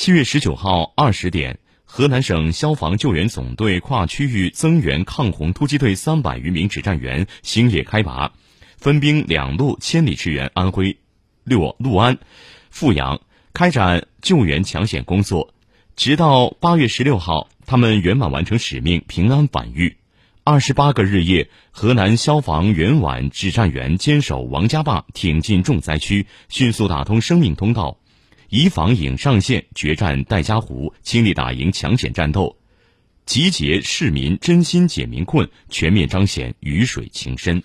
七月十九号二十点，河南省消防救援总队跨区域增援抗洪突击队三百余名指战员星夜开拔，分兵两路千里驰援安徽六六安、阜阳，开展救援抢险工作。直到八月十六号，他们圆满完成使命，平安返渝。二十八个日夜，河南消防援皖指战员坚守王家坝，挺进重灾区，迅速打通生命通道。以防引上线，决战戴家湖，倾力打赢抢险战斗，集结市民真心解民困，全面彰显雨水情深。